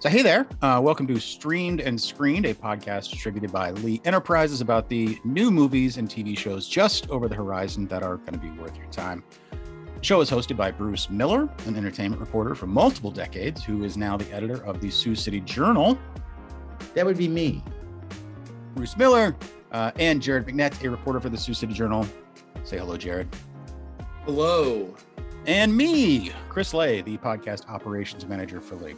So, hey there. Uh, welcome to Streamed and Screened, a podcast distributed by Lee Enterprises about the new movies and TV shows just over the horizon that are going to be worth your time. The show is hosted by Bruce Miller, an entertainment reporter for multiple decades, who is now the editor of the Sioux City Journal. That would be me. Bruce Miller uh, and Jared McNett, a reporter for the Sioux City Journal. Say hello, Jared. Hello. And me, Chris Lay, the podcast operations manager for Lee.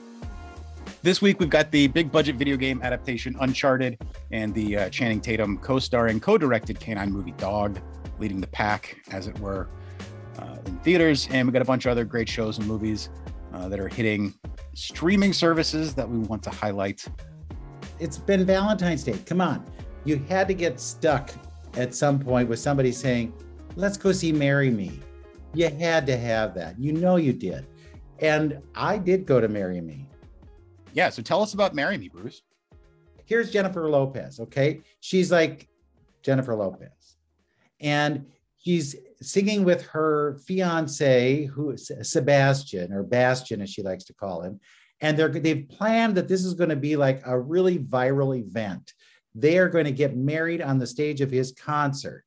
This week, we've got the big budget video game adaptation Uncharted and the uh, Channing Tatum co starring, co directed canine movie Dog, leading the pack, as it were, uh, in theaters. And we've got a bunch of other great shows and movies uh, that are hitting streaming services that we want to highlight. It's been Valentine's Day. Come on. You had to get stuck at some point with somebody saying, let's go see Marry Me. You had to have that. You know you did. And I did go to Marry Me yeah. So tell us about Marry Me, Bruce. Here's Jennifer Lopez. Okay. She's like Jennifer Lopez. And she's singing with her fiance, who is Sebastian or Bastian, as she likes to call him. And they're they've planned that this is going to be like a really viral event. They are going to get married on the stage of his concert,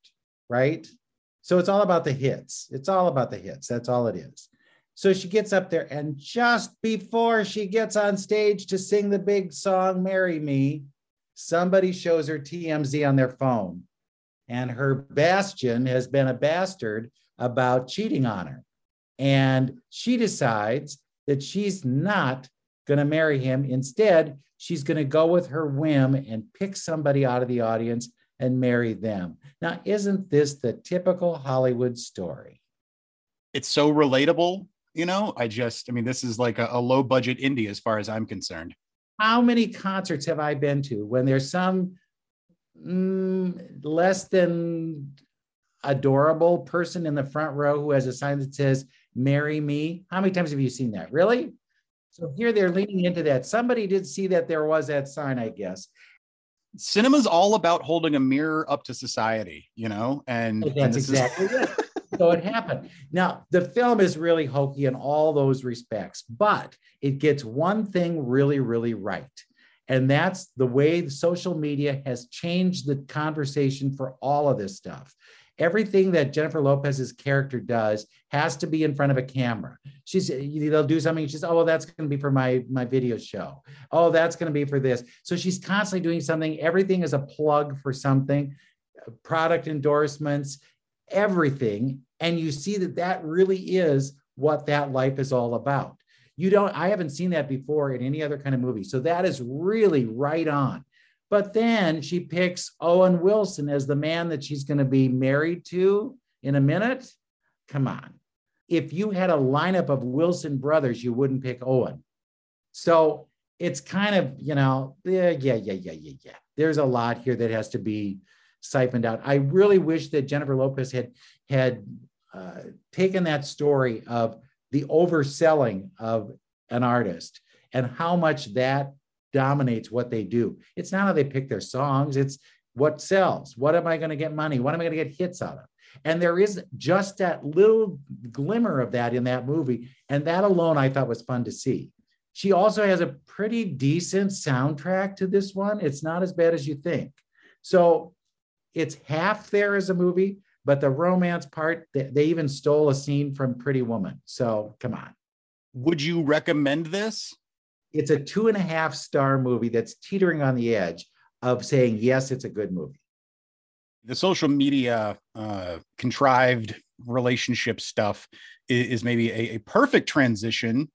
right? So it's all about the hits. It's all about the hits. That's all it is. So she gets up there, and just before she gets on stage to sing the big song, Marry Me, somebody shows her TMZ on their phone. And her Bastian has been a bastard about cheating on her. And she decides that she's not going to marry him. Instead, she's going to go with her whim and pick somebody out of the audience and marry them. Now, isn't this the typical Hollywood story? It's so relatable you know i just i mean this is like a, a low budget indie as far as i'm concerned. How many concerts have i been to when there's some mm, less than adorable person in the front row who has a sign that says marry me how many times have you seen that? Really? So here they're leaning into that. Somebody did see that there was that sign i guess. Cinema's all about holding a mirror up to society you know and that's and exactly is- it so it happened. Now, the film is really hokey in all those respects, but it gets one thing really, really right. And that's the way social media has changed the conversation for all of this stuff. Everything that Jennifer Lopez's character does has to be in front of a camera. She's they'll do something. She says, "Oh, well, that's going to be for my my video show. Oh, that's going to be for this." So she's constantly doing something. Everything is a plug for something, product endorsements, everything and you see that that really is what that life is all about. You don't i haven't seen that before in any other kind of movie so that is really right on. But then she picks owen wilson as the man that she's going to be married to in a minute. Come on. If you had a lineup of wilson brothers you wouldn't pick owen. So it's kind of you know yeah yeah yeah yeah yeah. There's a lot here that has to be siphoned out. I really wish that Jennifer Lopez had had uh, taken that story of the overselling of an artist and how much that dominates what they do. It's not how they pick their songs, it's what sells. What am I going to get money? What am I going to get hits out of? And there is just that little glimmer of that in that movie. And that alone I thought was fun to see. She also has a pretty decent soundtrack to this one. It's not as bad as you think. So it's half there as a movie, but the romance part, they, they even stole a scene from Pretty Woman. So come on. Would you recommend this? It's a two and a half star movie that's teetering on the edge of saying, yes, it's a good movie. The social media uh, contrived relationship stuff is, is maybe a, a, perfect transition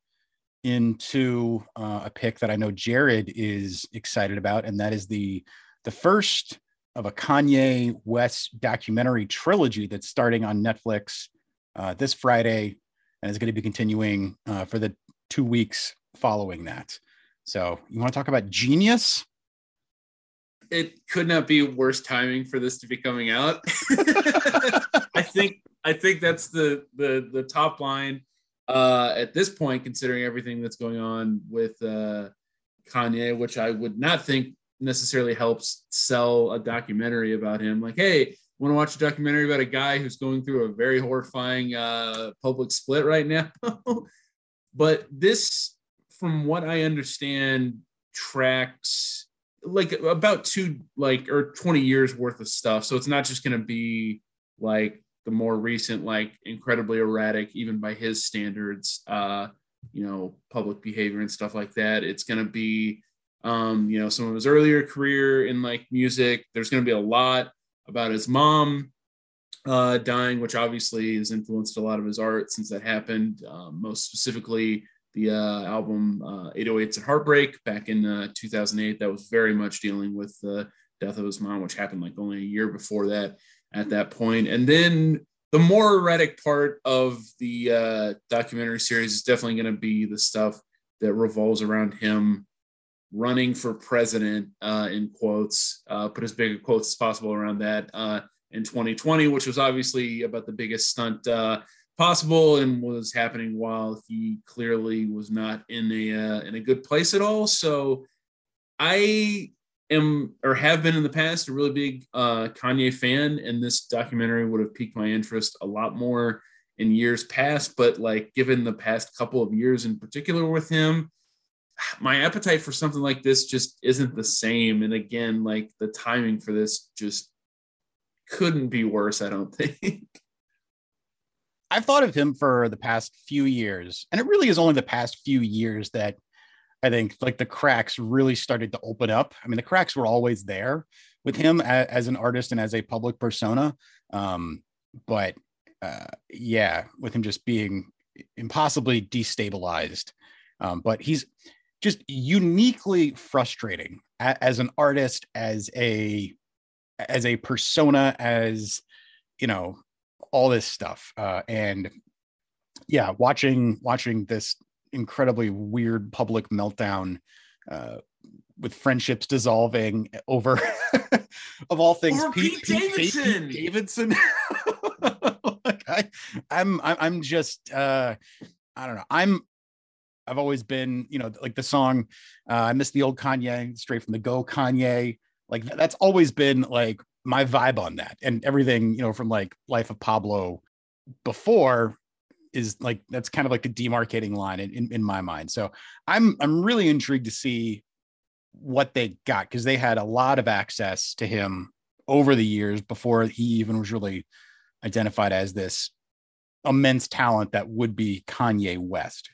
into uh, a pick that I know Jared is excited about, and that is the the first of a Kanye West documentary trilogy that's starting on Netflix uh, this Friday and is going to be continuing uh, for the two weeks following that. So, you want to talk about genius? It could not be worse timing for this to be coming out. I think I think that's the the the top line uh, at this point, considering everything that's going on with uh, Kanye, which I would not think necessarily helps sell a documentary about him. Like, hey, want to watch a documentary about a guy who's going through a very horrifying uh, public split right now? but this from what I understand, tracks like about two like or 20 years worth of stuff. So it's not just gonna be like the more recent, like incredibly erratic, even by his standards, uh, you know, public behavior and stuff like that. It's gonna be um, you know, some of his earlier career in like music. There's gonna be a lot about his mom uh, dying, which obviously has influenced a lot of his art since that happened. Um, most specifically, the uh, album uh, 808s and Heartbreak back in uh, 2008. That was very much dealing with the death of his mom, which happened like only a year before that at that point. And then the more erratic part of the uh, documentary series is definitely going to be the stuff that revolves around him running for president, uh, in quotes, uh, put as big a quotes as possible around that uh, in 2020, which was obviously about the biggest stunt uh, possible and was happening while he clearly was not in a uh, in a good place at all. So I am or have been in the past a really big uh, Kanye fan, and this documentary would have piqued my interest a lot more in years past. But like, given the past couple of years in particular with him, my appetite for something like this just isn't the same. And again, like the timing for this just couldn't be worse. I don't think. I've thought of him for the past few years, and it really is only the past few years that I think like the cracks really started to open up. I mean, the cracks were always there with him as, as an artist and as a public persona. Um, but uh, yeah, with him just being impossibly destabilized. Um, but he's just uniquely frustrating as an artist, as a as a persona, as you know, all this stuff. Uh, and yeah, watching watching this incredibly weird public meltdown uh, with friendships dissolving over of all things Pete, Pete, Davidson. Pete Davidson. like I, I'm I'm just uh, I don't know. I'm I've always been, you know, like the song uh, I miss the old Kanye straight from the go Kanye. Like that's always been like my vibe on that. And everything you know from like life of pablo before is like that's kind of like a demarcating line in, in, in my mind. So i'm i'm really intrigued to see what they got because they had a lot of access to him over the years before he even was really identified as this immense talent that would be kanye west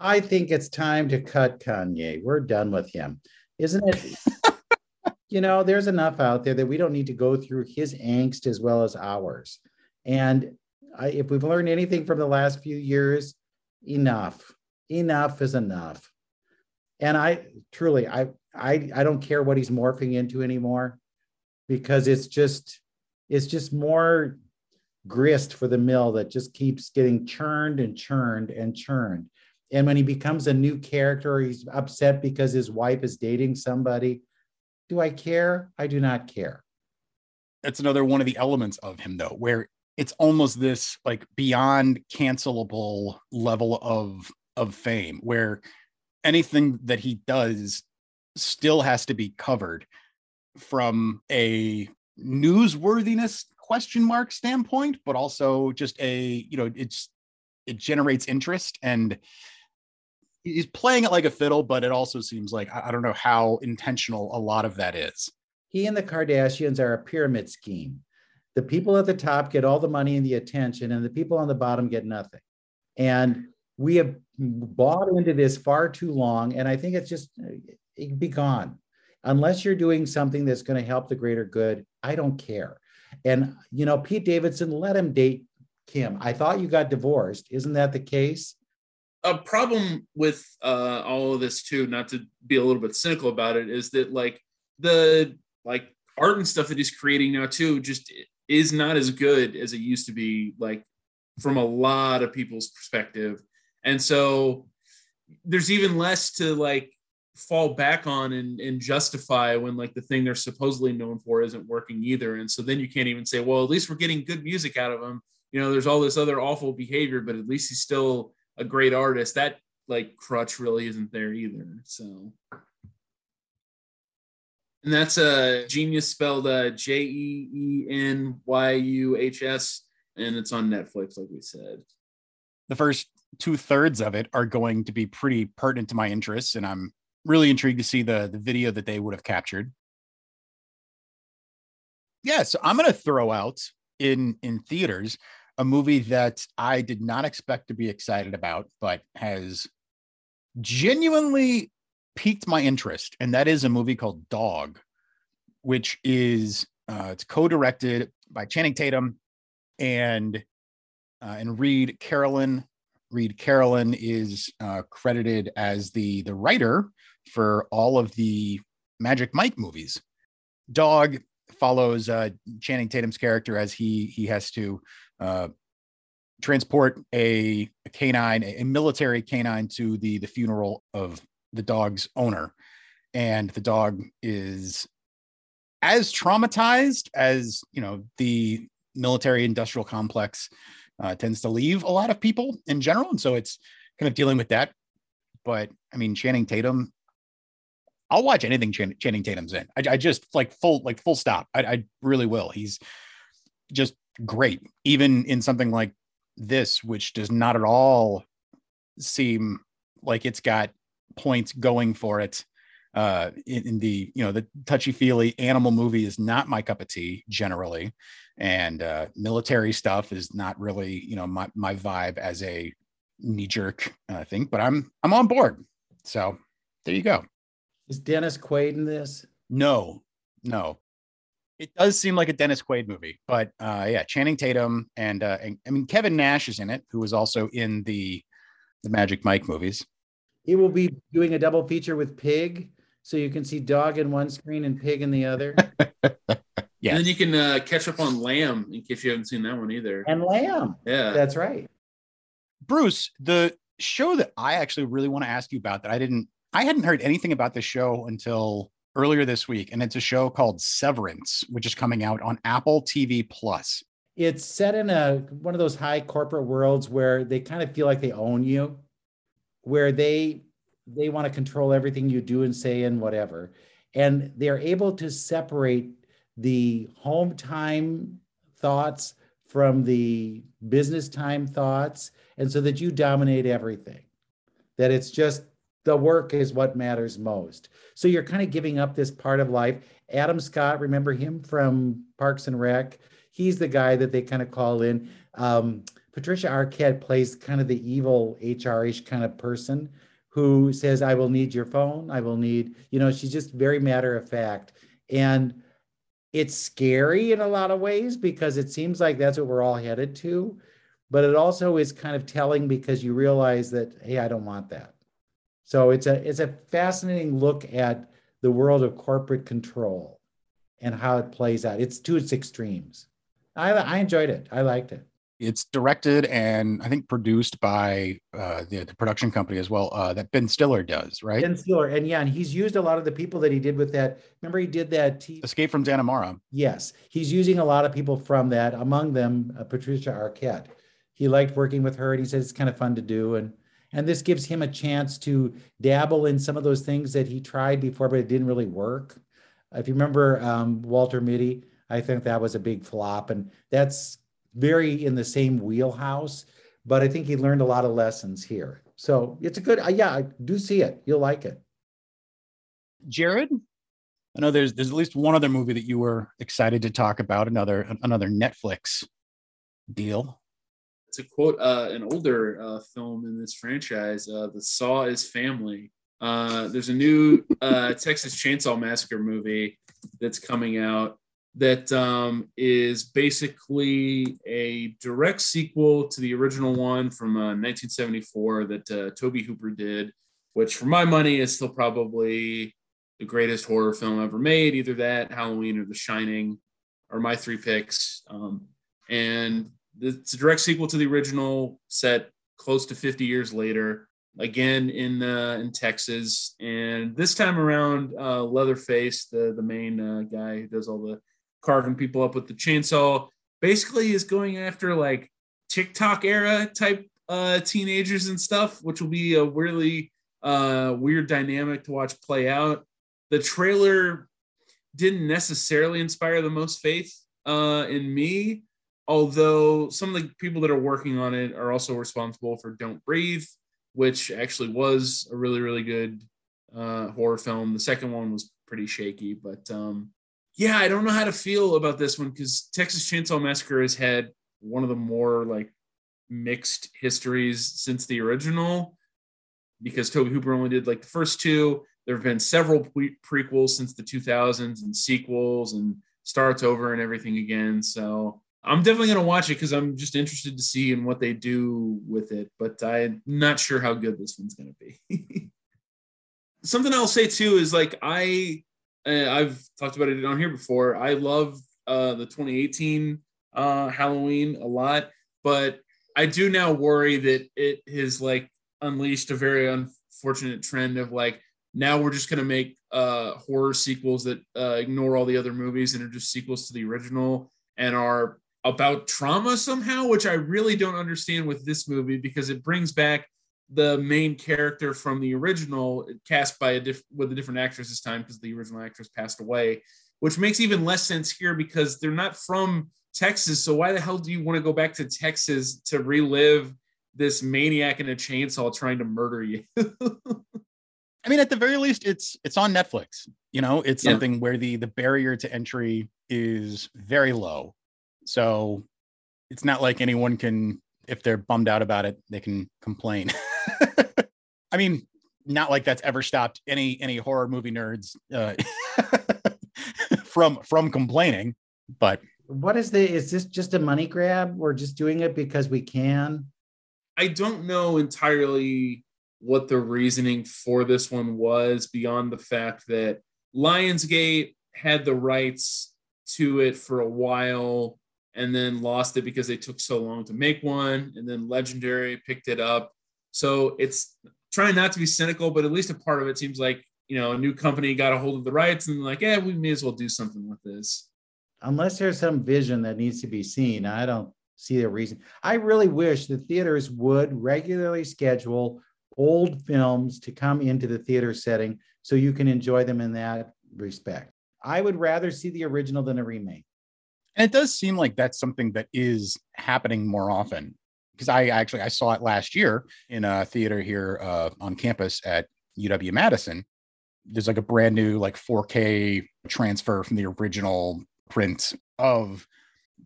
i think it's time to cut kanye we're done with him isn't it you know, there's enough out there that we don't need to go through his angst as well as ours. And I, if we've learned anything from the last few years, enough, enough is enough. And I truly, I, I, I don't care what he's morphing into anymore, because it's just, it's just more grist for the mill that just keeps getting churned and churned and churned. And when he becomes a new character, he's upset because his wife is dating somebody do I care? I do not care. That's another one of the elements of him, though, where it's almost this like beyond cancelable level of of fame, where anything that he does still has to be covered from a newsworthiness question mark standpoint, but also just a you know it's it generates interest and he's playing it like a fiddle, but it also seems like I, don't know how intentional a lot of that is. He and the Kardashians are a pyramid scheme. The people at the top get all the money and the attention, and the people on the bottom get nothing. And we have bought into this far too long, and I think it's just uh, it be gone. Unless you're doing something that's going to help the greater good, I don't care. And you know, Pete Davidson, let him date Kim. I thought you got divorced. Isn't that the case? A problem with uh, all of this too, not to be a little bit cynical about it, is that like the like art and stuff that he's creating now too just is not as good as it used to be, like from a lot of people's perspective. And so there's even less to like fall back on and, and justify when like the thing they're supposedly known for isn't working either. And so then you can't even say, well, at least we're getting good music out of him. You know, there's all this other awful behavior, but at least he's still a great artist, that like crutch really isn't there either. So, and that's a genius spelled uh, J E E N Y U H S, and it's on Netflix, like we said. The first two thirds of it are going to be pretty pertinent to my interests, and I'm really intrigued to see the the video that they would have captured. Yeah, so I'm going to throw out in in theaters a movie that I did not expect to be excited about, but has genuinely piqued my interest, and that is a movie called Dog, which is uh, it's co-directed by Channing Tatum and uh, and Reid Carolin. Reid Carolin is uh, credited as the the writer for all of the Magic Mike movies. Dog follows uh, Channing Tatum's character as he he has to uh, transport a, a canine, a, military canine, to the the funeral of the dog's owner, and the dog is as traumatized as you know the military industrial complex uh, tends to leave a lot of people in general, and so it's kind of dealing with that. But I mean, Channing Tatum, I'll watch anything Chan- Channing Tatum's in. I, I, just like full like full stop. I, I really will. He's just great, even in something like this, which does not at all seem like it's got points going for it. Uh in, in, the you know the touchy feely animal movie is not my cup of tea generally. And uh military stuff is not really you know my, my vibe as a knee jerk uh, thing but i'm i'm on board. So there you go. Is dennis quaid in this? No no it does seem like a dennis quaid movie but uh yeah channing tatum and uh and, i mean kevin nash is in it who was also in the the magic mike movies He will be doing a double feature with pig so you can see dog in one screen and pig in the other. yeah. And then you can uh, catch up on Lamb in case you haven't seen that one either. And Lamb. Yeah. That's right. Bruce, the show that I actually really want to ask you about that I didn't, I hadn't heard anything about this show until earlier this week. And it's a show called Severance, which is coming out on Apple TV Plus. It's set in a one of those high corporate worlds where they kind of feel like they own you, where they they want to control everything you do and say and whatever. And they're able to separate the home time thoughts from the business time thoughts. And so that you dominate everything, that it's just the work is what matters most. So you're kind of giving up this part of life. Adam Scott, remember him from Parks and Rec? He's the guy that they kind of call in. Um, Patricia Arquette plays kind of the evil HR-ish kind of person who says, I will need your phone. I will need, you know, she's just very matter of fact. And it's scary in a lot of ways because it seems like that's what we're all headed to. But it also is kind of telling because you realize that, hey, I don't want that. So it's a it's a fascinating look at the world of corporate control and how it plays out. It's to its extremes. I, I enjoyed it. I liked it it's directed and I think produced by uh, the, the, production company as well uh, that Ben Stiller does, right? Ben Stiller, and yeah, and he's used a lot of the people that he did with that. Remember, he did that t- Escape from Dannemora. Yes, he's using a lot of people from that. Among them, uh, Patricia Arquette. He liked working with her, and he said it's kind of fun to do, and and this gives him a chance to dabble in some of those things that he tried before, but it didn't really work. If you remember um, Walter Mitty, I think that was a big flop, and that's very in the same wheelhouse, but I think he learned a lot of lessons here. So it's a good, uh, yeah, I do see it. You'll like it. Jared, I know there's there's at least one other movie that you were excited to talk about. Another another Netflix deal. To quote uh, an older uh, film in this franchise, uh, "The Saw is Family." Uh, there's a new uh, Texas Chainsaw Massacre movie that's coming out that um, is basically a direct sequel to the original one from uh, 1974 that uh, Tobe Hooper did, which for my money is still probably the greatest horror film ever made. Either that, Halloween, or The Shining are my three picks. Um, and it's a direct sequel to the original, set close to 50 years later. Again in uh, in Texas, and this time around, uh, Leatherface, the the main uh, guy who does all the carving people up with the chainsaw. Basically, is going after like TikTok era type uh, teenagers and stuff, which will be a really uh, weird dynamic to watch play out. The trailer didn't necessarily inspire the most faith uh, in me, although some of the people that are working on it are also responsible for Don't Breathe, which actually was a really, really good uh, horror film. The second one was pretty shaky, but um, yeah, I don't know how to feel about this one because Texas Chainsaw Massacre has had one of the more like mixed histories since the original because Tobe Hooper only did like the first two. There have been several pre- prequels since the 2000s and sequels and starts over and everything again. So I'm definitely going to watch it because I'm just interested to see and what they do with it, but I'm not sure how good this one's going to be. Something I'll say too is like I uh, I've talked about it on here before. I love uh, the 2018 uh, Halloween a lot, but I do now worry that it has like unleashed a very unfortunate trend of like now we're just going to make uh, horror sequels that uh, ignore all the other movies and are just sequels to the original and are about trauma somehow, which I really don't understand with this movie because it brings back the main character from the original, cast by a diff- with a different actress this time because the original actress passed away, which makes even less sense here because they're not from Texas. So why the hell do you want to go back to Texas to relive this maniac in a chainsaw trying to murder you? I mean, at the very least, it's it's on Netflix. You know, it's Yeah. something where the the barrier to entry is very low. So it's not like anyone can, if they're bummed out about it, they can complain. I mean, not like that's ever stopped any any horror movie nerds uh, from from complaining. But What is the? Is this just a money grab? We're just doing it because we can. I don't know entirely what the reasoning for this one was beyond the fact that Lionsgate had the rights to it for a while and then lost it because they took so long to make one and then Legendary picked it up. So it's trying not to be cynical, but at least a part of it seems like, you know, a new company got a hold of the rights and like, yeah, we may as well do something with this. Unless there's some vision that needs to be seen, I don't see a reason. I really wish the theaters would regularly schedule old films to come into the theater setting so you can enjoy them in that respect. I would rather see the original than a remake. And it does seem like that's something that is happening more often because i actually i saw it last year in a theater here uh, on campus at uw madison. There's like a brand new like 4k transfer from the original print of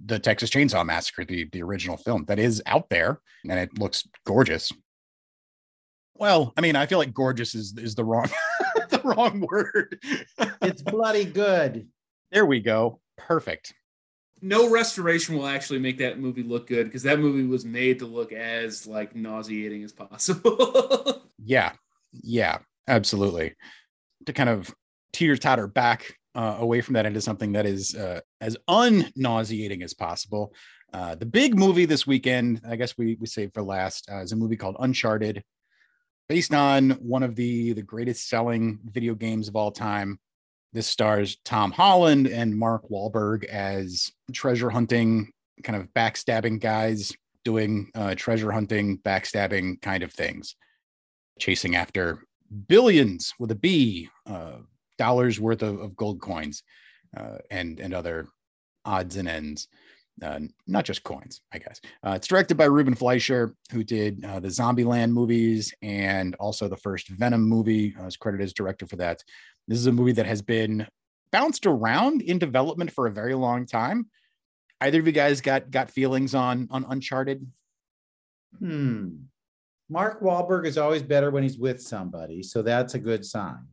the texas chainsaw massacre the, the original film that is out there and it looks gorgeous. Well i mean i feel like gorgeous is, is the wrong the wrong word. It's bloody good. there we go. Perfect no restoration will actually make that movie look good because that movie was made to look as like nauseating as possible. Yeah, yeah, absolutely. To kind of teeter totter back uh, away from that into something that is uh, as unnauseating as possible. Uh, the big movie this weekend, I guess we we saved for last, uh, is a movie called Uncharted, based on one of the the greatest selling video games of all time. This stars Tom Holland and Mark Wahlberg as treasure hunting, kind of backstabbing guys doing uh, treasure hunting, backstabbing kind of things. Chasing after billions with a B uh, dollars worth of, of gold coins uh, and and other odds and ends, uh, not just coins, I guess. Uh, it's directed by Ruben Fleischer, who did uh, the Zombieland movies and also the first Venom movie. Uh, is credited as director for that. This is a movie that has been bounced around in development for a very long time. Either of you guys got got feelings on on Uncharted? Hmm. Mark Wahlberg is always better when he's with somebody, so that's a good sign.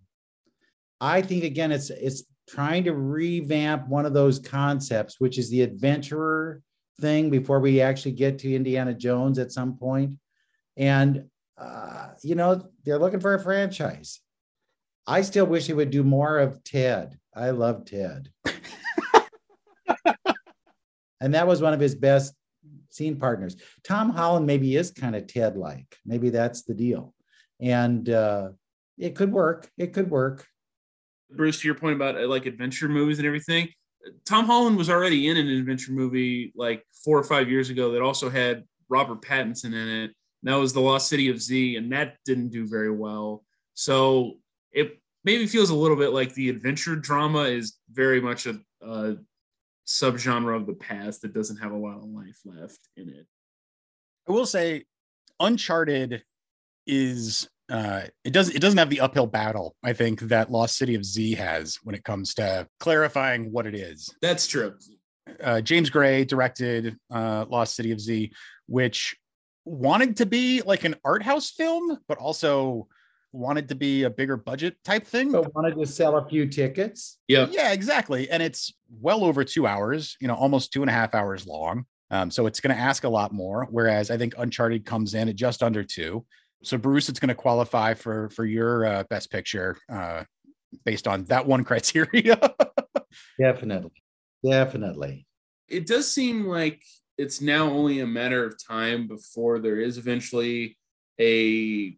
I think again, it's it's trying to revamp one of those concepts, which is the adventurer thing, before we actually get to Indiana Jones at some point. And uh, you know, they're looking for a franchise. I still wish he would do more of Ted. I love Ted. and that was one of his best scene partners. Tom Holland maybe is kind of Ted like. Maybe that's the deal. And uh, it could work. It could work. Bruce, to your point about uh, like adventure movies and everything, Tom Holland was already in an adventure movie like four or five years ago that also had Robert Pattinson in it. And that was The Lost City of Z, and that didn't do very well. So it maybe feels a little bit like the adventure drama is very much a, a subgenre of the past that doesn't have a lot of life left in it. I will say, Uncharted is uh, it doesn't it doesn't have the uphill battle I think that Lost City of Z has when it comes to clarifying what it is. That's true. Uh, James Gray directed uh, Lost City of Z, which wanted to be like an art house film, but also wanted to be a bigger budget type thing. But wanted to sell a few tickets. Yeah. Yeah, exactly. And it's well over two hours, you know, almost two and a half hours long. Um, so it's going to ask a lot more. Whereas I think Uncharted comes in at just under two. So Bruce, it's going to qualify for for your uh, best picture uh, based on that one criteria. Definitely, definitely. It does seem like it's now only a matter of time before there is eventually a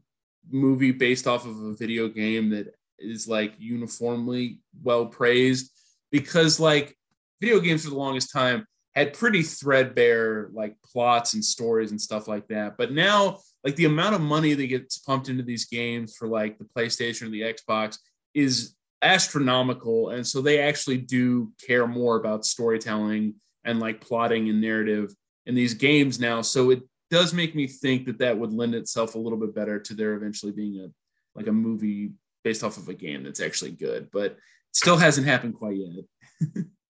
movie based off of a video game that is like uniformly well praised because like video games for the longest time had pretty threadbare like plots and stories and stuff like that but now like the amount of money that gets pumped into these games for like the PlayStation or the Xbox is astronomical and so they actually do care more about storytelling and like plotting and narrative in these games now. So it does make me think that that would lend itself a little bit better to there eventually being a like a movie based off of a game that's actually good but still hasn't happened quite yet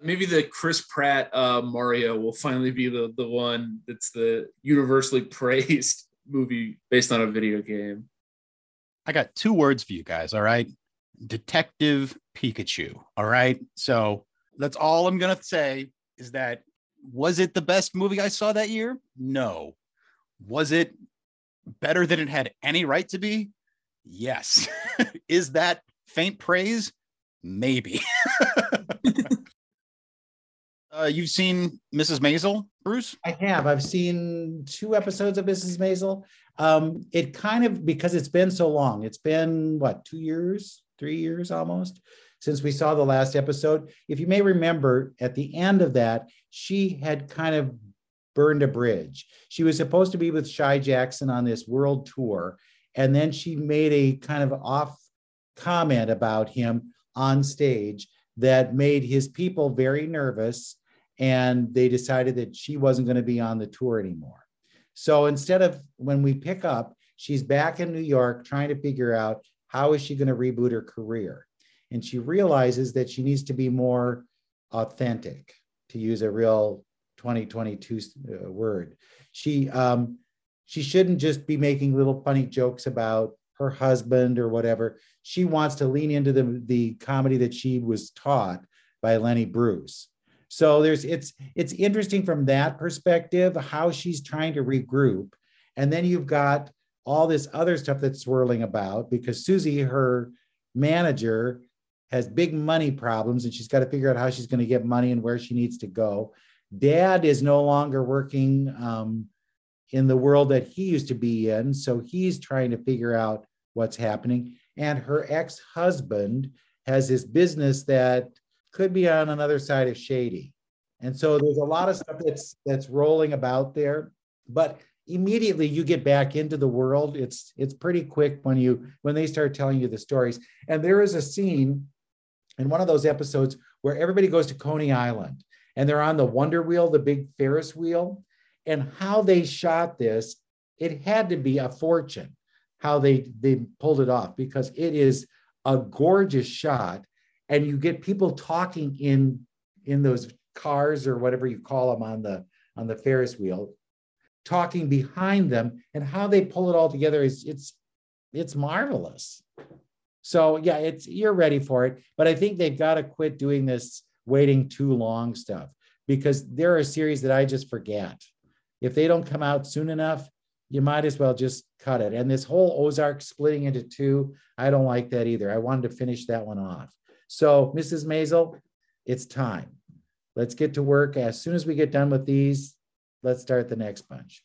maybe the chris pratt uh, mario will finally be the, the one that's the universally praised movie based on a video game I got two words for you guys. All right. Detective Pikachu. All right. So that's all I'm going to say is that was it the best movie I saw that year? No. Was it better than it had any right to be? Yes. is that faint praise? Maybe. uh, you've seen Mrs. Maisel, Bruce? I have. I've seen two episodes of Mrs. Maisel. Um, it kind of because it's been so long. It's been what two years, three years almost since we saw the last episode. If you may remember, at the end of that, she had kind of burned a bridge. She was supposed to be with Shy Jackson on this world tour, and then she made a kind of off comment about him on stage that made his people very nervous and they decided that she wasn't going to be on the tour anymore. So instead of when we pick up, she's back in New York trying to figure out how is she going to reboot her career. And she realizes that she needs to be more authentic, to use a real 2022 uh, word. She um, she shouldn't just be making little funny jokes about her husband or whatever. She wants to lean into the, the comedy that she was taught by Lenny Bruce. So there's it's it's interesting from that perspective how she's trying to regroup, and then you've got all this other stuff that's swirling about because Susie, her manager, has big money problems, and she's got to figure out how she's going to get money and where she needs to go. Dad is no longer working um, in the world that he used to be in, so he's trying to figure out what's happening. And her ex husband has this business that could be on another side of shady. And so there's a lot of stuff that's that's rolling about there, but immediately you get back into the world. It's it's pretty quick when you when they start telling you the stories. And there is a scene in one of those episodes where everybody goes to Coney Island and they're on the Wonder Wheel, the big Ferris wheel, and how they shot this, it had to be a fortune how they they pulled it off because it is a gorgeous shot and you get people talking in in those cars or whatever you call them on the on the Ferris wheel, talking behind them, and how they pull it all together is it's it's marvelous. So yeah, it's you're ready for it, but I think they've got to quit doing this waiting too long stuff because there are series that I just forget. If they don't come out soon enough, you might as well just cut it. And this whole Ozark splitting into two, I don't like that either. I wanted to finish that one off. So, Mrs. Maisel, it's time. Let's get to work. As soon as we get done with these, let's start the next bunch.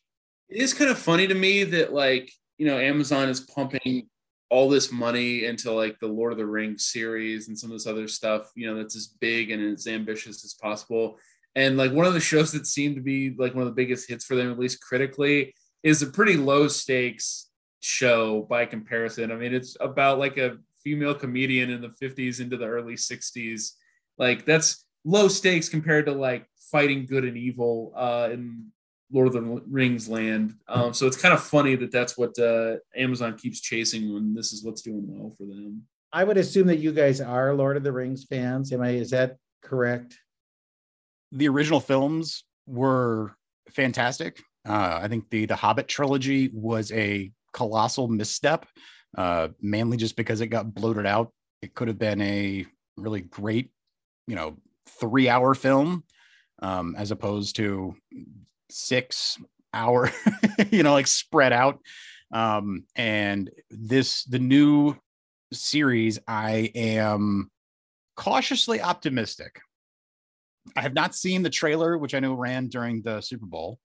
It is kind of funny to me that, like, you know, Amazon is pumping all this money into like the Lord of the Rings series and some of this other stuff, you know, that's as big and as ambitious as possible. And like one of the shows that seemed to be like one of the biggest hits for them, at least critically, is a pretty low stakes show by comparison. I mean, it's about like a female comedian in the 50s into the early 60s. Like that's low stakes compared to like fighting good and evil uh, in Lord of the Rings land. Um, so it's kind of funny that that's what uh, Amazon keeps chasing when this is what's doing well for them. I would assume that you guys are Lord of the Rings fans. Am I? Is that correct? The original films were fantastic. Uh, I think the the Hobbit trilogy was a colossal misstep, uh, mainly just because it got bloated out. It could have been a really great, you know, three hour film um, as opposed to six hour, you know, like spread out. Um, and this, the new series, I am cautiously optimistic. I have not seen the trailer, which I know ran during the Super Bowl.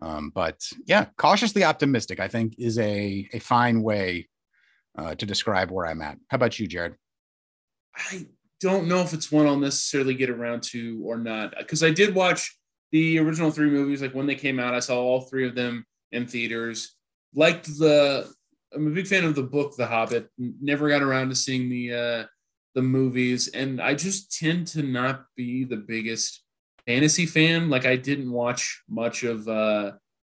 Um, but yeah, cautiously optimistic, I think, is a, a fine way uh, to describe where I'm at. How about you, Jared? I don't know if it's one I'll necessarily get around to or not because I did watch the original three movies. Like when they came out, I saw all three of them in theaters. Liked the. I'm a big fan of the book, The Hobbit. Never got around to seeing the uh, the movies, and I just tend to not be the biggest fantasy fan. Like I didn't watch much of uh,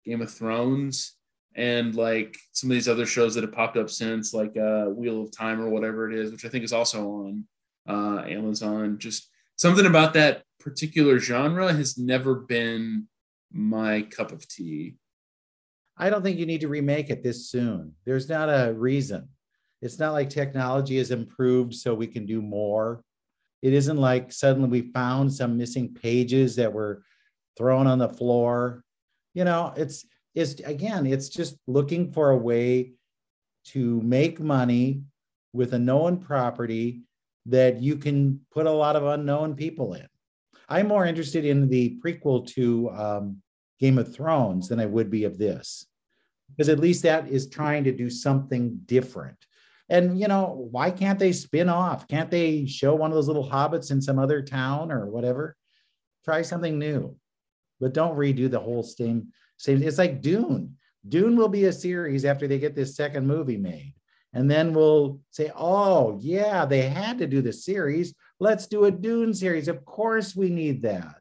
Game of Thrones and like some of these other shows that have popped up since, like uh, Wheel of Time or whatever it is, which I think is also on uh, Amazon. Just something about that particular genre has never been my cup of tea. I don't think you need to remake it this soon. There's not a reason. It's not like technology has improved so we can do more. It isn't like suddenly we found some missing pages that were thrown on the floor. You know, it's it's again, it's just looking for a way to make money with a known property that you can put a lot of unknown people in. I'm more interested in the prequel to um, Game of Thrones than I would be of this, because at least that is trying to do something different. And you know, why can't they spin off? Can't they show one of those little hobbits in some other town or whatever? Try something new, but don't redo the whole same. Same. It's like Dune. Dune will be a series after they get this second movie made. And then we'll say, oh, yeah, they had to do the series. Let's do a Dune series. Of course, we need that.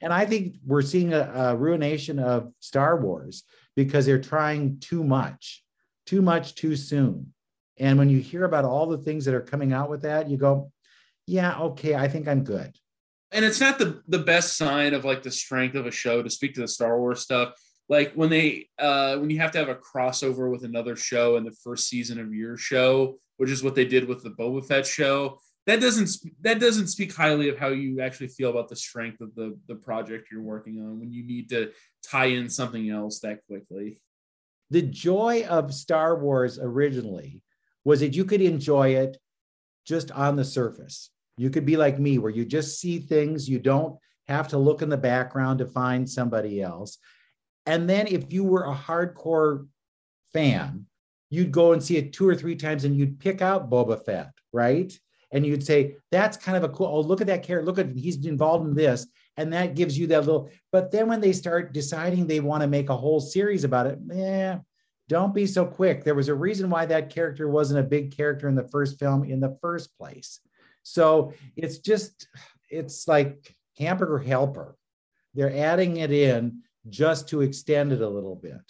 And I think we're seeing a, a ruination of Star Wars because they're trying too much, too much too soon. And when you hear about all the things that are coming out with that, you go, yeah, okay, I think I'm good. And it's not the the best sign of like the strength of a show to speak to the Star Wars stuff. Like when they uh when you have to have a crossover with another show in the first season of your show, which is what they did with the Boba Fett show. That doesn't that doesn't speak highly of how you actually feel about the strength of the the project you're working on when you need to tie in something else that quickly. The joy of Star Wars originally was that you could enjoy it just on the surface. You could be like me, where you just see things, you don't have to look in the background to find somebody else. And then if you were a hardcore fan, you'd go and see it two or three times and you'd pick out Boba Fett, right? And you'd say, that's kind of a cool, oh, look at that character, look at he's involved in this. And that gives you that little, but then when they start deciding they want to make a whole series about it, yeah, don't be so quick. There was a reason why that character wasn't a big character in the first film in the first place. So it's just, it's like hamburger helper. They're adding it in just to extend it a little bit.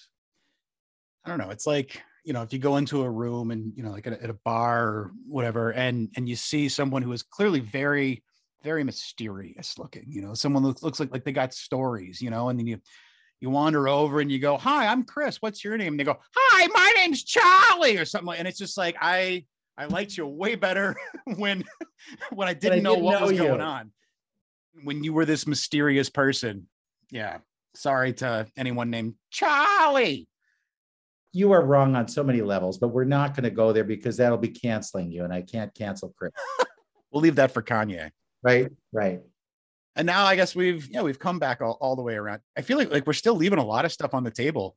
I don't know. It's like, you know, if you go into a room and, you know, like at a, at a bar or whatever, and and you see someone who is clearly very, very mysterious looking, you know, someone looks looks like like they got stories, you know, and then you you wander over and you go, "Hi, I'm Chris. What's your name?" And they go, "Hi, my name's Charlie," or something. Like, and it's just like I I liked you way better when when I didn't, I know didn't what know was you. going on. When you were this mysterious person. Yeah. Sorry to anyone named Charlie. You are wrong on so many levels, but we're not going to go there because that'll be canceling you, and I can't cancel Chris. we'll leave that for Kanye. Right, right and now I guess we've yeah we've come back all, all the way around. I feel like like we're still leaving a lot of stuff on the table.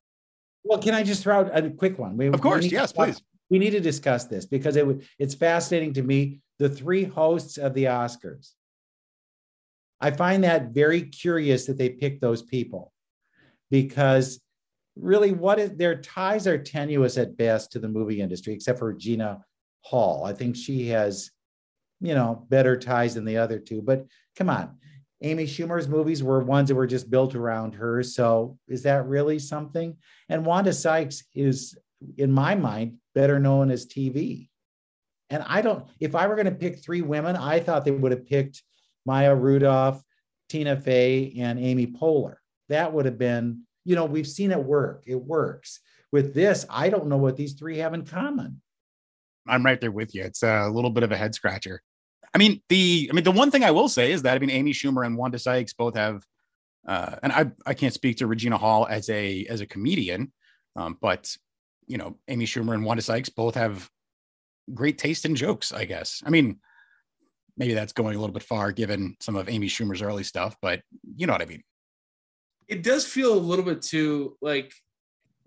Well, can I just throw out a quick one? We, of course, yes, please. We need to discuss this because it it's fascinating to me. The three hosts of the Oscars. I find that very curious that they picked those people because really what is their ties are tenuous at best to the movie industry, except for Regina Hall. I think she has you know, better ties than the other two. But come on, Amy Schumer's movies were ones that were just built around her. So is that really something? And Wanda Sykes is, in my mind, better known as TV. And I don't, if I were going to pick three women, I thought they would have picked Maya Rudolph, Tina Fey, and Amy Poehler. That would have been, you know, we've seen it work. It works. With this, I don't know what these three have in common. I'm right there with you. It's a little bit of a head scratcher. I mean, the I mean, the one thing I will say is that I mean, Amy Schumer and Wanda Sykes both have, uh, and I I can't speak to Regina Hall as a as a comedian, um, but you know, Amy Schumer and Wanda Sykes both have great taste in jokes. I guess. I mean, maybe that's going a little bit far given some of Amy Schumer's early stuff, but you know what I mean. It does feel a little bit too like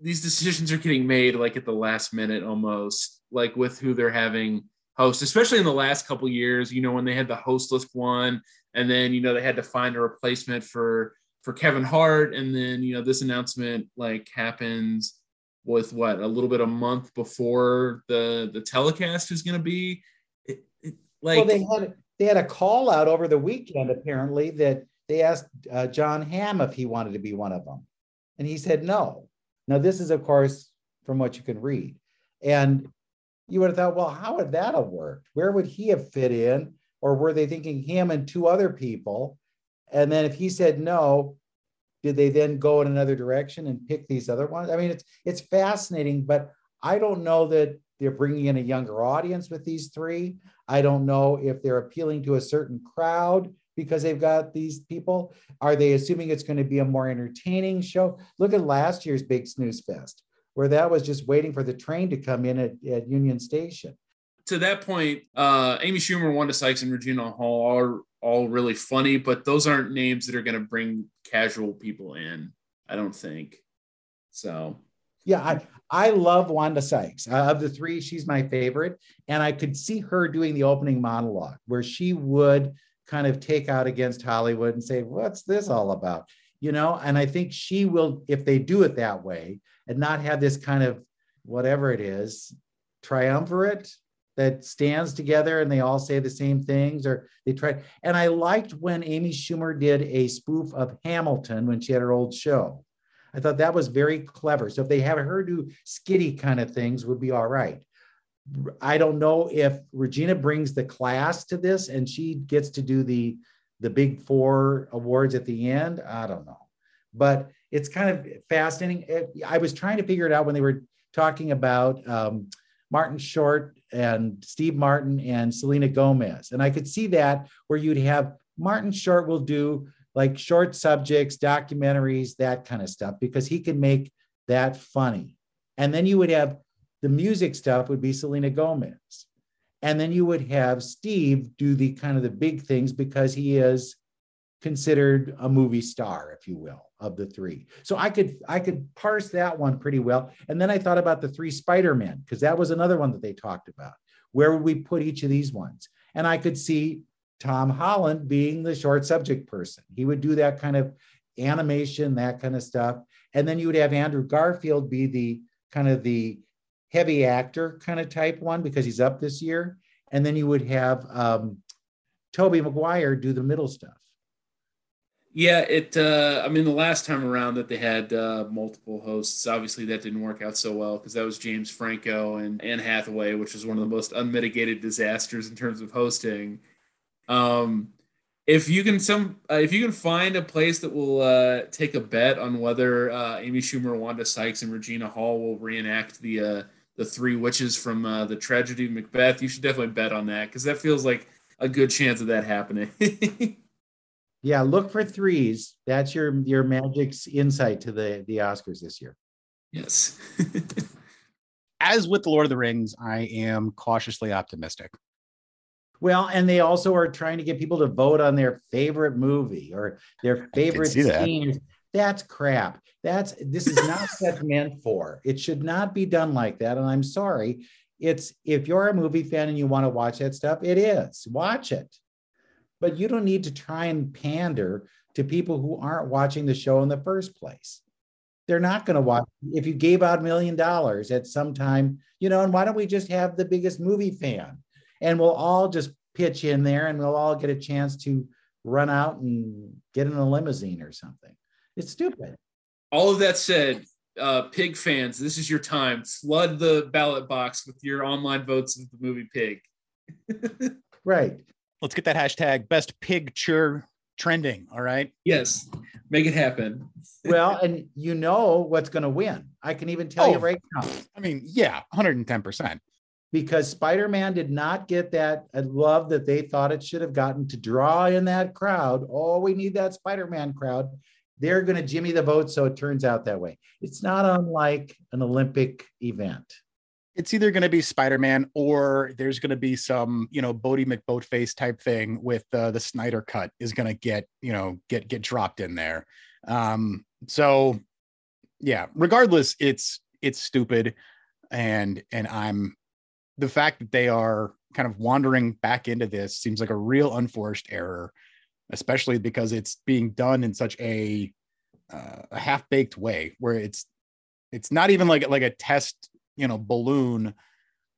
these decisions are getting made like at the last minute almost, like with who they're having host, especially in the last couple years. You know, when they had the hostless one, and then you know they had to find a replacement for for Kevin Hart, and then you know this announcement like happens with what a little bit a month before the the telecast is going to be. It, it, like well, they had they had a call out over the weekend apparently that they asked uh, Jon Hamm if he wanted to be one of them, and he said no. Now this is of course from what you can read, and you would have thought, well, how would that have worked? Where would he have fit in? Or were they thinking him and two other people? And then if he said no, did they then go in another direction and pick these other ones? I mean, it's it's fascinating, but I don't know that they're bringing in a younger audience with these three. I don't know if they're appealing to a certain crowd because they've got these people. Are they assuming it's going to be a more entertaining show? Look at last year's Big Snooze Fest where that was just waiting for the train to come in at, at Union Station. To that point, uh, Amy Schumer, Wanda Sykes, and Regina Hall are all really funny, but those aren't names that are going to bring casual people in. I don't think so. Yeah, I I love Wanda Sykes. Uh, of the three, she's my favorite, and I could see her doing the opening monologue where she would kind of take out against Hollywood and say, "What's this all about?" You know, and I think she will, if they do it that way, and not have this kind of whatever it is triumvirate that stands together and they all say the same things or they try. And i liked when amy schumer did a spoof of hamilton when she had her old show. I thought that was very clever. So if they have her do skitty kind of things would be all right. I don't know if regina brings the class to this and she gets to do the the big four awards at the end. I don't know. But it's kind of fascinating. I was trying to figure it out when they were talking about um, Martin Short and Steve Martin and Selena Gomez. And I could see that where you'd have Martin Short will do like short subjects, documentaries, that kind of stuff, because he can make that funny. And then you would have the music stuff would be Selena Gomez. And then you would have Steve do the kind of the big things because he is considered a movie star, if you will of the three. So I could I could parse that one pretty well. And then I thought about the three Spider-Men because that was another one that they talked about. Where would we put each of these ones? And I could see Tom Holland being the short subject person. He would do that kind of animation, that kind of stuff. And then you would have Andrew Garfield be the kind of the heavy actor kind of type one because he's up this year. And then you would have um, Tobey Maguire do the middle stuff. Yeah, it. Uh, I mean, the last time around that they had uh, multiple hosts, obviously that didn't work out so well because that was James Franco and Anne Hathaway, which was one of the most unmitigated disasters in terms of hosting. Um, if you can some, uh, if you can find a place that will uh, take a bet on whether uh, Amy Schumer, Wanda Sykes, and Regina Hall will reenact the uh, the three witches from uh, the tragedy of Macbeth, you should definitely bet on that because that feels like a good chance of that happening. Yeah, look for threes. That's your your magic's insight to the the Oscars this year. Yes. As with the Lord of the Rings, I am cautiously optimistic. Well, and they also are trying to get people to vote on their favorite movie or their favorite scene. That. That's crap. That's this is not set meant for. It should not be done like that. And I'm sorry. It's if you're a movie fan and you want to watch that stuff, it is. Watch it but you don't need to try and pander to people who aren't watching the show in the first place. They're not going to watch. If you gave out a million dollars at some time, you know, and why don't we just have the biggest movie fan? And we'll all just pitch in there and we'll all get a chance to run out and get in a limousine or something. It's stupid. All of that said, uh, Pig fans, this is your time. Flood the ballot box with your online votes of the movie Pig. right. Let's get that hashtag best picture trending. All right. Yes, make it happen. well, and you know what's going to win. I can even tell oh, you right now. I mean, yeah, 110%. Because Spider Man did not get that uh, love that they thought it should have gotten to draw in that crowd. Oh, we need that Spider Man crowd. They're going to jimmy the vote so it turns out that way. It's not unlike an Olympic event it's either going to be Spider-Man or there's going to be some, you know, Boaty McBoatface type thing with uh, the Snyder cut is going to get, you know, get get dropped in there. Um, so yeah, regardless, it's it's stupid, and and I'm the fact that they are kind of wandering back into this seems like a real unforced error, especially because it's being done in such a uh, a half baked way where it's it's not even like like a test you know balloon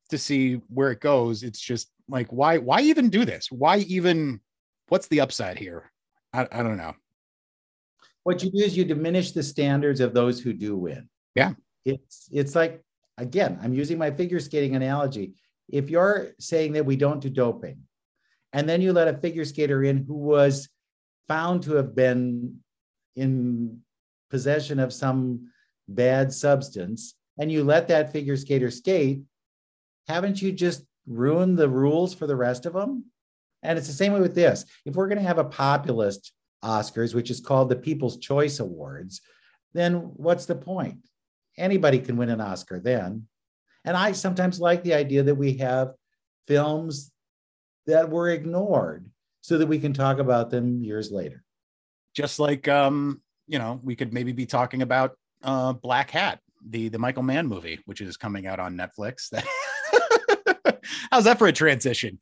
to see where it goes. It's just like why why even do this? Why even what's the upside here? I, I don't know. What you do is you diminish the standards of those who do win. Yeah. It's it's like again i'm using my figure skating analogy. If you're saying that we don't do doping and then you let a figure skater in who was found to have been in possession of some bad substance and you let that figure skater skate, haven't you just ruined the rules for the rest of them? And it's the same way with this. If we're going to have a populist Oscars, which is called the People's Choice Awards, then what's the point? Anybody can win an Oscar then. And I sometimes like the idea that we have films that were ignored so that we can talk about them years later. Just like um, you know, we could maybe be talking about uh Blackhat the the Michael Mann movie, which is coming out on Netflix. How's that for a transition?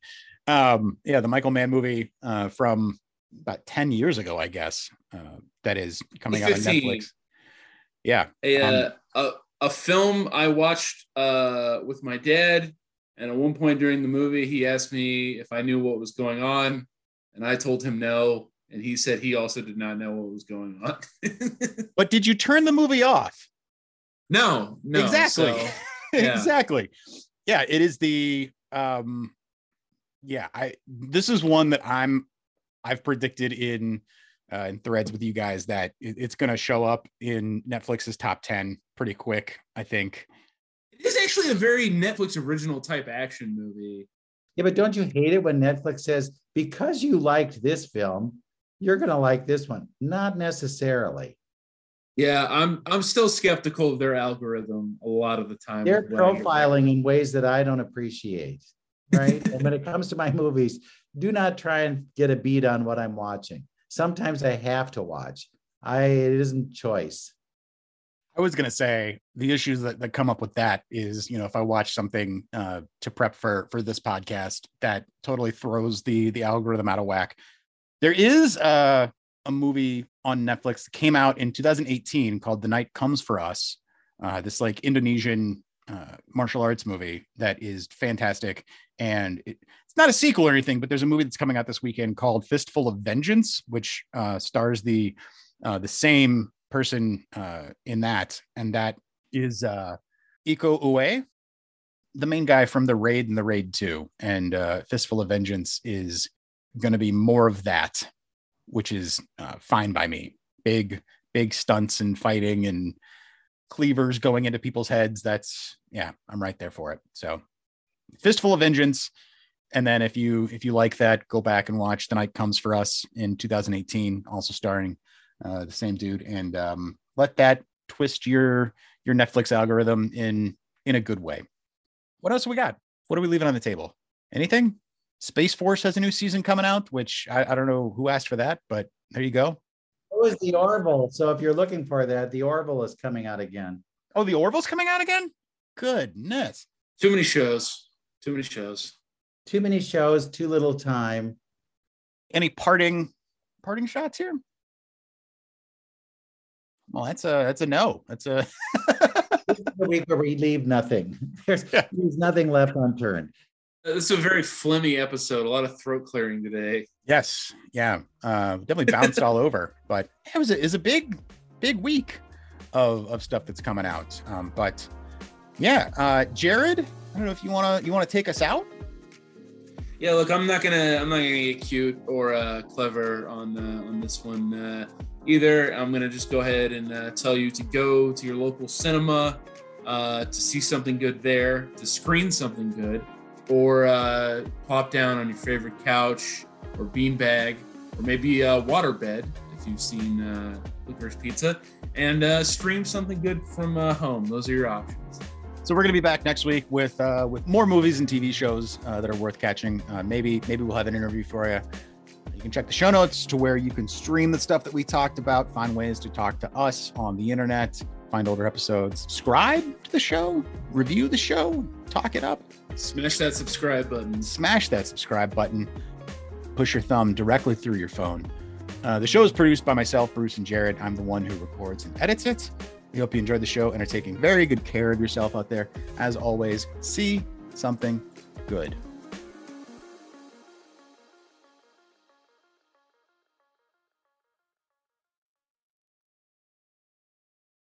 Um, yeah, the Michael Mann movie uh, from about 10 years ago, I guess, uh, that is coming out on Netflix. Yeah. A, uh, um, a, a film I watched uh, with my dad. And at one point during the movie, he asked me if I knew what was going on. And I told him no. And he said he also did not know what was going on. but did you turn the movie off? No, no. Exactly. So, yeah. exactly. Yeah, it is the um yeah, I this is one that I'm I've predicted in uh, in threads with you guys that it, it's going to show up in Netflix's top 10 pretty quick, I think. It is actually a very Netflix original type action movie. Yeah, but don't you hate it when Netflix says because you liked this film, you're going to like this one? Not necessarily. Yeah, I'm I'm still skeptical of their algorithm a lot of the time. They're profiling in ways that I don't appreciate. Right. and when it comes to my movies, do not try and get a beat on what I'm watching. Sometimes I have to watch. I it isn't choice. I was gonna say the issues that, that come up with that is, you know, if I watch something uh, to prep for for this podcast, that totally throws the the algorithm out of whack. There is uh a movie on Netflix that came out in 2018 called The Night Comes for Us. Uh, this like Indonesian uh, martial arts movie that is fantastic. And it, it's not a sequel or anything, but there's a movie that's coming out this weekend called Fistful of Vengeance, which uh, stars the uh, the same person uh, in that, and that is uh, Iko Uwais, the main guy from the Raid and the Raid Two. And uh, Fistful of Vengeance is going to be more of that which is uh, fine by me. Big, big stunts and fighting and cleavers going into people's heads. That's yeah, I'm right there for it. So, fistful of vengeance. And then if you if you like that, go back and watch The Night Comes for Us in 2018, also starring uh, the same dude, and um, let that twist your your Netflix algorithm in in a good way. What else we got? What are we leaving on the table? Anything? Space Force has a new season coming out, which I, I don't know who asked for that, but there you go. It was the Orville. So if you're looking for that, the Orville is coming out again. Oh, the Orville's coming out again? Goodness. Too many shows. Too many shows. Too many shows, too little time. Any parting parting shots here? Well, that's a that's a no. That's a the week where we leave nothing. There's, yeah. there's nothing left unturned. This is a very flimmy episode. A lot of throat clearing today. Yes, yeah, uh, definitely bounced all over, but it was a, is a big, big week of of stuff that's coming out. Um, but yeah, uh, Jared, I don't know if you wanna you wanna take us out. Yeah, look, I'm not gonna I'm not gonna get cute or uh, clever on uh, on this one uh, either. I'm gonna just go ahead and uh, tell you to go to your local cinema uh, to see something good there, to screen something good, or uh, plop down on your favorite couch or beanbag, or maybe a waterbed if you've seen uh, Licorice Pizza, and uh, stream something good from uh, home. Those are your options. So we're going to be back next week with uh, with more movies and TV shows uh, that are worth catching. Uh, maybe maybe we'll have an interview for you. You can check the show notes to where you can stream the stuff that we talked about, find ways to talk to us on the internet, find older episodes, subscribe to the show, review the show, talk it up, Smash that subscribe button. smash that subscribe button, push your thumb directly through your phone. Uh, the show is produced by myself, Bruce, and Jared. I'm the one who records and edits it. We hope you enjoyed the show and are taking very good care of yourself out there. As always, see something good.